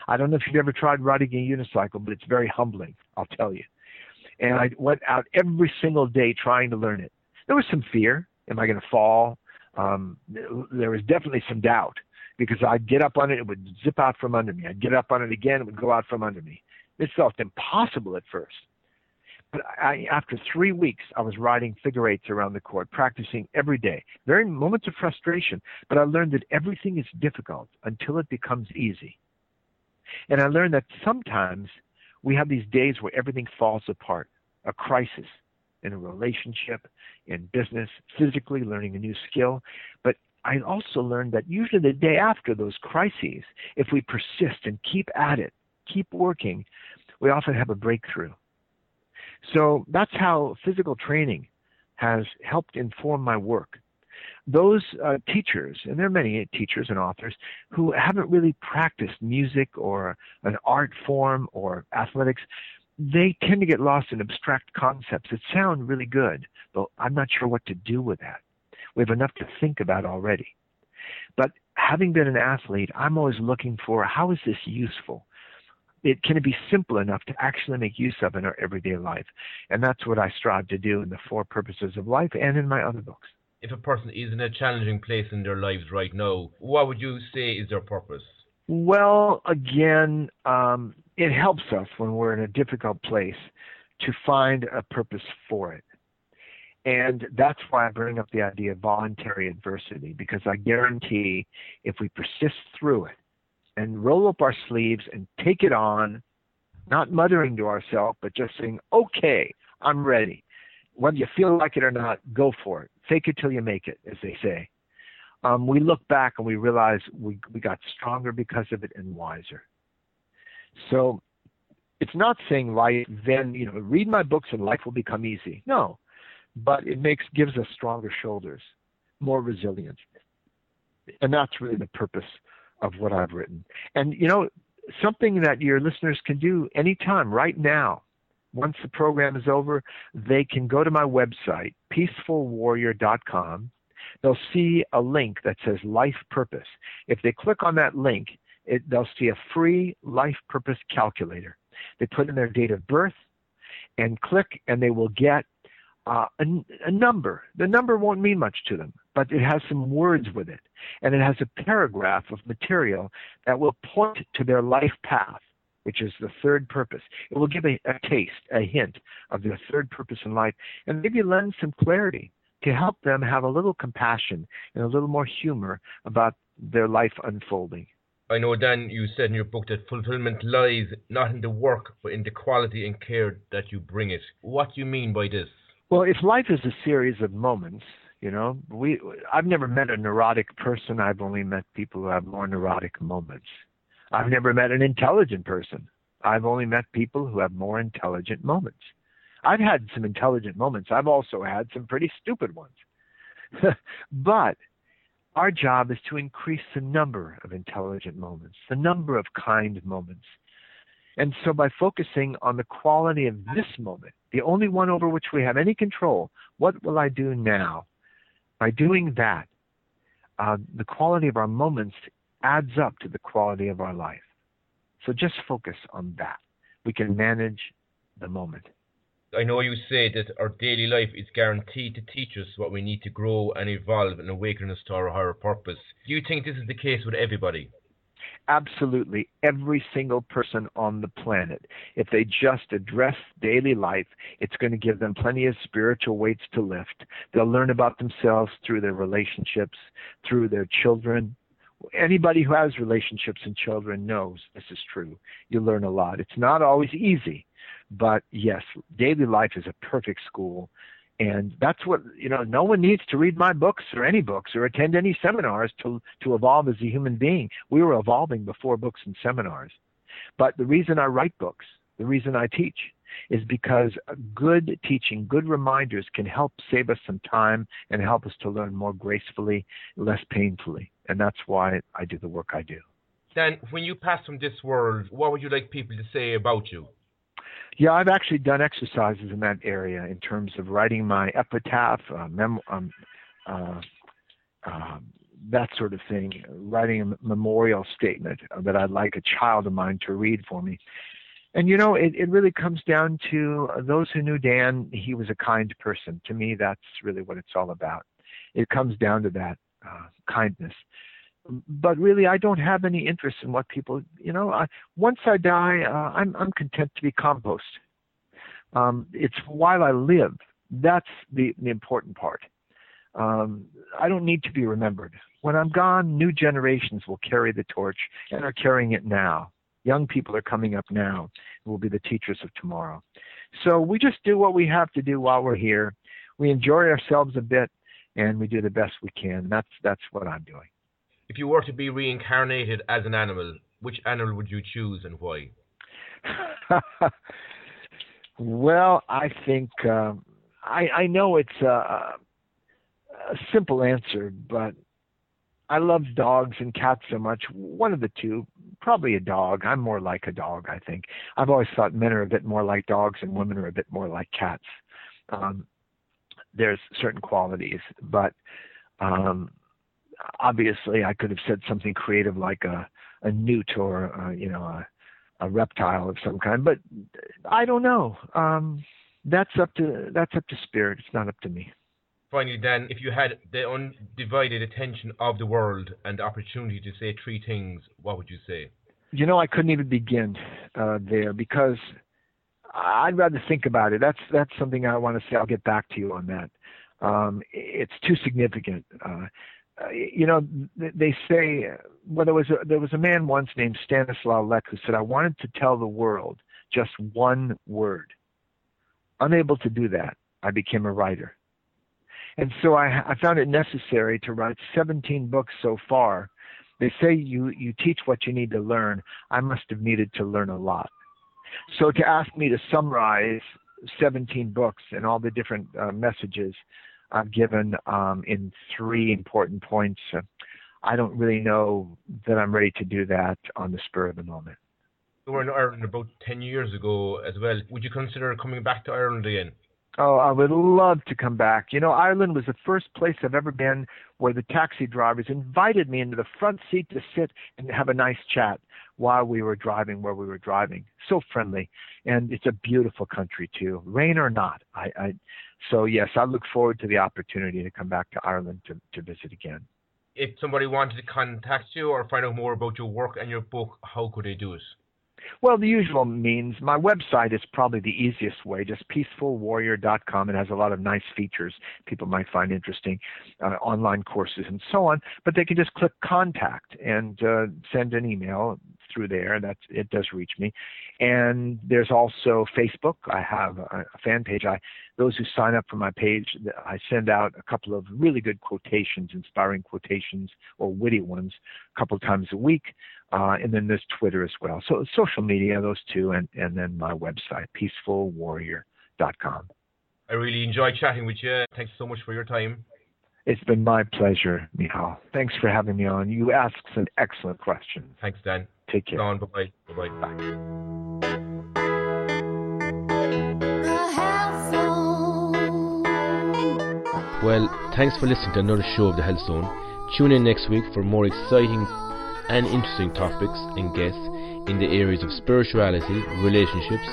I don't know if you've ever tried riding a unicycle, but it's very humbling, I'll tell you. And I went out every single day trying to learn it there was some fear. Am I going to fall? Um, there was definitely some doubt because I'd get up on it, it would zip out from under me. I'd get up on it again, it would go out from under me. It felt impossible at first. But I, after three weeks, I was riding figure eights around the court, practicing every day. There Very moments of frustration, but I learned that everything is difficult until it becomes easy. And I learned that sometimes we have these days where everything falls apart, a crisis, in a relationship, in business, physically, learning a new skill. But I also learned that usually the day after those crises, if we persist and keep at it, keep working, we often have a breakthrough. So that's how physical training has helped inform my work. Those uh, teachers, and there are many teachers and authors who haven't really practiced music or an art form or athletics, they tend to get lost in abstract concepts that sound really good, but I'm not sure what to do with that. We have enough to think about already. But having been an athlete, I'm always looking for how is this useful? It can it be simple enough to actually make use of in our everyday life? And that's what I strive to do in the four purposes of life and in my other books. If a person is in a challenging place in their lives right now, what would you say is their purpose? Well, again, um, it helps us when we're in a difficult place to find a purpose for it. And that's why I bring up the idea of voluntary adversity, because I guarantee if we persist through it and roll up our sleeves and take it on, not muttering to ourselves, but just saying, okay, I'm ready. Whether you feel like it or not, go for it. Fake it till you make it, as they say. Um, we look back and we realize we, we got stronger because of it and wiser. So it's not saying life then, you know, read my books and life will become easy. No. But it makes gives us stronger shoulders. more resilience. And that's really the purpose of what I've written. And, you know, something that your listeners can do anytime, right now, once the program is over, they can go to my website, peacefulwarrior.com. They'll see a link that says Life Purpose. If they click on that link, it, they'll see a free life purpose calculator. They put in their date of birth and click, and they will get uh, a, a number. The number won't mean much to them, but it has some words with it, and it has a paragraph of material that will point to their life path, which is the third purpose. It will give a, a taste, a hint of their third purpose in life, and maybe lend some clarity to help them have a little compassion and a little more humor about their life unfolding. I know, Dan, you said in your book that fulfillment lies not in the work, but in the quality and care that you bring it. What do you mean by this? Well, if life is a series of moments, you know, we I've never met a neurotic person. I've only met people who have more neurotic moments. I've never met an intelligent person. I've only met people who have more intelligent moments. I've had some intelligent moments. I've also had some pretty stupid ones. *laughs* but our job is to increase the number of intelligent moments, the number of kind moments. And so by focusing on the quality of this moment, the only one over which we have any control, what will I do now? By doing that, uh, the quality of our moments adds up to the quality of our life. So just focus on that. We can manage the moment. I know you say that our daily life is guaranteed to teach us what we need to grow and evolve and awaken us to our higher purpose. Do you think this is the case with everybody? Absolutely, every single person on the planet. If they just address daily life, it's going to give them plenty of spiritual weights to lift. They'll learn about themselves through their relationships, through their children, anybody who has relationships and children knows this is true. You learn a lot. It's not always easy. But yes, daily life is a perfect school. And that's what, you know, no one needs to read my books or any books or attend any seminars to, to evolve as a human being. We were evolving before books and seminars. But the reason I write books, the reason I teach, is because good teaching, good reminders can help save us some time and help us to learn more gracefully, less painfully. And that's why I do the work I do. Dan, when you pass from this world, what would you like people to say about you? Yeah, I've actually done exercises in that area in terms of writing my epitaph, uh, mem- um, uh, uh, that sort of thing, writing a memorial statement that I'd like a child of mine to read for me. And you know, it, it really comes down to those who knew Dan, he was a kind person. To me, that's really what it's all about. It comes down to that uh, kindness but really I don't have any interest in what people, you know, I, once I die, uh, I'm, I'm content to be compost. Um, it's while I live. That's the, the important part. Um, I don't need to be remembered. When I'm gone, new generations will carry the torch and are carrying it now. Young people are coming up now and will be the teachers of tomorrow. So we just do what we have to do while we're here. We enjoy ourselves a bit and we do the best we can. That's that's what I'm doing. If you were to be reincarnated as an animal, which animal would you choose and why? *laughs* well, I think um, I, I know it's a, a simple answer, but I love dogs and cats so much. One of the two, probably a dog. I'm more like a dog, I think. I've always thought men are a bit more like dogs and women are a bit more like cats. Um, there's certain qualities, but um, obviously I could have said something creative like a a newt or a, you know a, a reptile of some kind, but I don't know. Um, that's up to that's up to spirit. It's not up to me. Finally, Dan, if you had the undivided attention of the world and the opportunity to say three things, what would you say? You know, I couldn't even begin uh, there because I'd rather think about it. That's that's something I want to say. I'll get back to you on that. Um, it's too significant. Uh, you know, they say well, there was a, there was a man once named Stanislaw Lec who said, "I wanted to tell the world just one word." Unable to do that, I became a writer, and so I, I found it necessary to write 17 books so far. They say you you teach what you need to learn. I must have needed to learn a lot. So to ask me to summarize 17 books and all the different uh, messages I've given um, in three important points. I don't really know that I'm ready to do that on the spur of the moment. You were in Ireland about 10 years ago as well. Would you consider coming back to Ireland again? Oh, I would love to come back. You know, Ireland was the first place I've ever been where the taxi drivers invited me into the front seat to sit and have a nice chat while we were driving where we were driving. So friendly, and it's a beautiful country too, rain or not. I, I so yes, I look forward to the opportunity to come back to Ireland to, to visit again. If somebody wanted to contact you or find out more about your work and your book, how could they do it? Well, the usual means. My website is probably the easiest way, just peacefulwarrior.com. It has a lot of nice features people might find interesting, uh, online courses and so on. But they can just click contact and uh, send an email through there. That it does reach me. And there's also Facebook. I have a, a fan page. I those who sign up for my page, I send out a couple of really good quotations, inspiring quotations or witty ones, a couple of times a week. Uh, and then there's Twitter as well. So social media, those two, and, and then my website, peacefulwarrior.com. I really enjoyed chatting with you. Thanks so much for your time. It's been my pleasure, Micheál. Thanks for having me on. You asked some excellent questions. Thanks, Dan. Take care. On. Bye-bye. Bye-bye. Bye. Well, thanks for listening to another show of The Health Zone. Tune in next week for more exciting and interesting topics and guests in the areas of spirituality, relationships,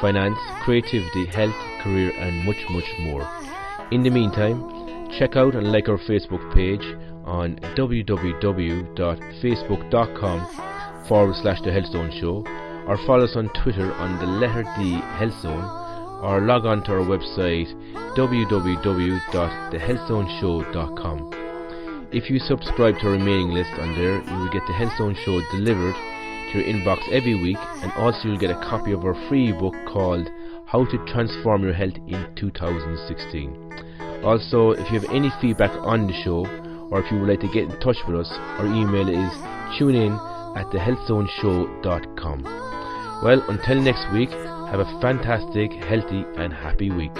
finance, creativity, health, career, and much, much more. In the meantime, check out and like our Facebook page on www.facebook.com forward slash The Healthzone Show or follow us on Twitter on the letter D Healthzone or log on to our website www.thehealthzoneshow.com. If you subscribe to our mailing list on there, you will get the Healthzone Show delivered to your inbox every week, and also you'll get a copy of our free book called How to Transform Your Health in 2016. Also, if you have any feedback on the show, or if you would like to get in touch with us, our email is tunein at thehealthzoneshow.com. Well, until next week, have a fantastic, healthy, and happy week.